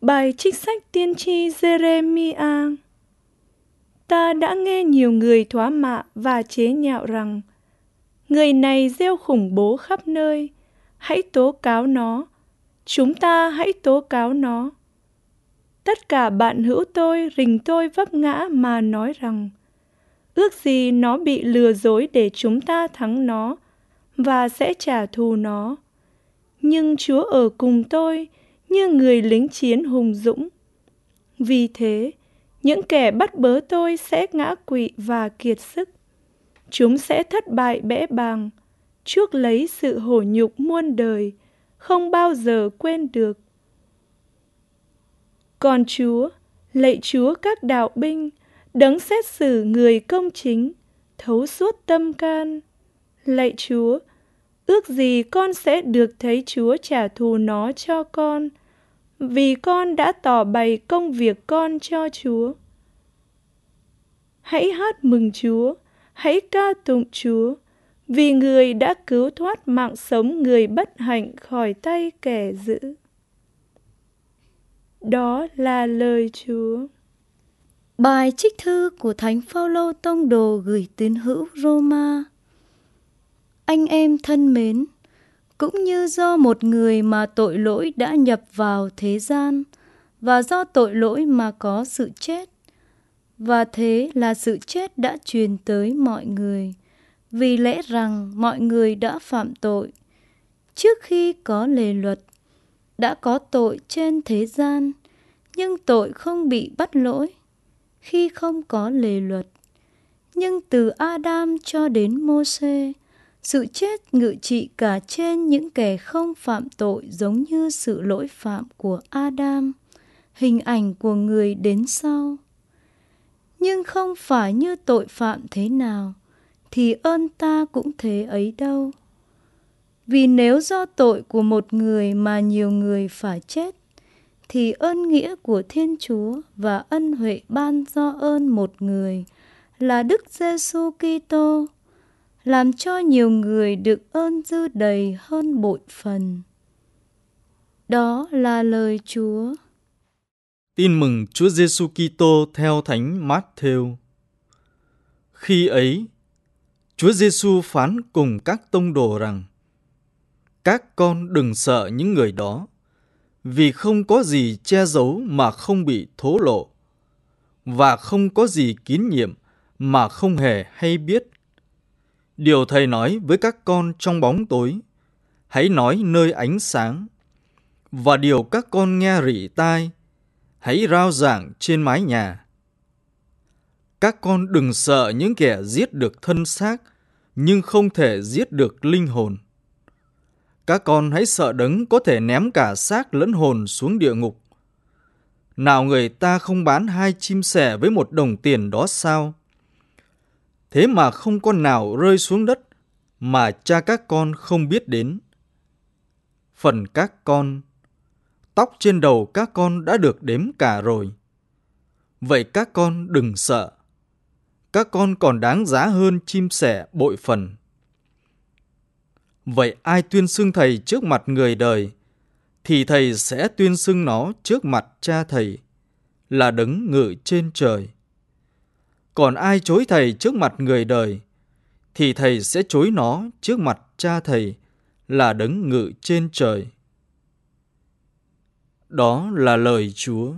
Bài trích sách tiên tri Jeremiah Ta đã nghe nhiều người thoá mạ và chế nhạo rằng Người này gieo khủng bố khắp nơi, hãy tố cáo nó, chúng ta hãy tố cáo nó. Tất cả bạn hữu tôi rình tôi vấp ngã mà nói rằng Ước gì nó bị lừa dối để chúng ta thắng nó và sẽ trả thù nó. Nhưng Chúa ở cùng tôi như người lính chiến hùng dũng. Vì thế, những kẻ bắt bớ tôi sẽ ngã quỵ và kiệt sức. Chúng sẽ thất bại bẽ bàng, chuốc lấy sự hổ nhục muôn đời, không bao giờ quên được. Còn Chúa, lạy Chúa các đạo binh, đấng xét xử người công chính, thấu suốt tâm can. Lạy Chúa, ước gì con sẽ được thấy Chúa trả thù nó cho con, vì con đã tỏ bày công việc con cho Chúa. Hãy hát mừng Chúa, hãy ca tụng Chúa, vì người đã cứu thoát mạng sống người bất hạnh khỏi tay kẻ dữ. Đó là lời Chúa. Bài trích thư của Thánh Phaolô tông đồ gửi tín hữu Roma. Anh em thân mến, cũng như do một người mà tội lỗi đã nhập vào thế gian, và do tội lỗi mà có sự chết. Và thế là sự chết đã truyền tới mọi người, vì lẽ rằng mọi người đã phạm tội. Trước khi có lề luật, đã có tội trên thế gian, nhưng tội không bị bắt lỗi khi không có lề luật. Nhưng từ Adam cho đến Moses sự chết ngự trị cả trên những kẻ không phạm tội giống như sự lỗi phạm của Adam, hình ảnh của người đến sau. Nhưng không phải như tội phạm thế nào, thì ơn ta cũng thế ấy đâu. Vì nếu do tội của một người mà nhiều người phải chết, thì ơn nghĩa của Thiên Chúa và ân huệ ban do ơn một người là Đức Giêsu Kitô làm cho nhiều người được ơn dư đầy hơn bội phần. Đó là lời Chúa. Tin mừng Chúa Giêsu Kitô theo Thánh Matthew. Khi ấy, Chúa Giêsu phán cùng các tông đồ rằng: Các con đừng sợ những người đó, vì không có gì che giấu mà không bị thố lộ, và không có gì kín nhiệm mà không hề hay biết Điều Thầy nói với các con trong bóng tối, hãy nói nơi ánh sáng. Và điều các con nghe rỉ tai, hãy rao giảng trên mái nhà. Các con đừng sợ những kẻ giết được thân xác, nhưng không thể giết được linh hồn. Các con hãy sợ đấng có thể ném cả xác lẫn hồn xuống địa ngục. Nào người ta không bán hai chim sẻ với một đồng tiền đó sao? Thế mà không con nào rơi xuống đất mà cha các con không biết đến. Phần các con, tóc trên đầu các con đã được đếm cả rồi. Vậy các con đừng sợ. Các con còn đáng giá hơn chim sẻ bội phần. Vậy ai tuyên xưng thầy trước mặt người đời, thì thầy sẽ tuyên xưng nó trước mặt cha thầy, là đấng ngự trên trời. Còn ai chối thầy trước mặt người đời, thì thầy sẽ chối nó trước mặt cha thầy là đấng ngự trên trời. Đó là lời Chúa.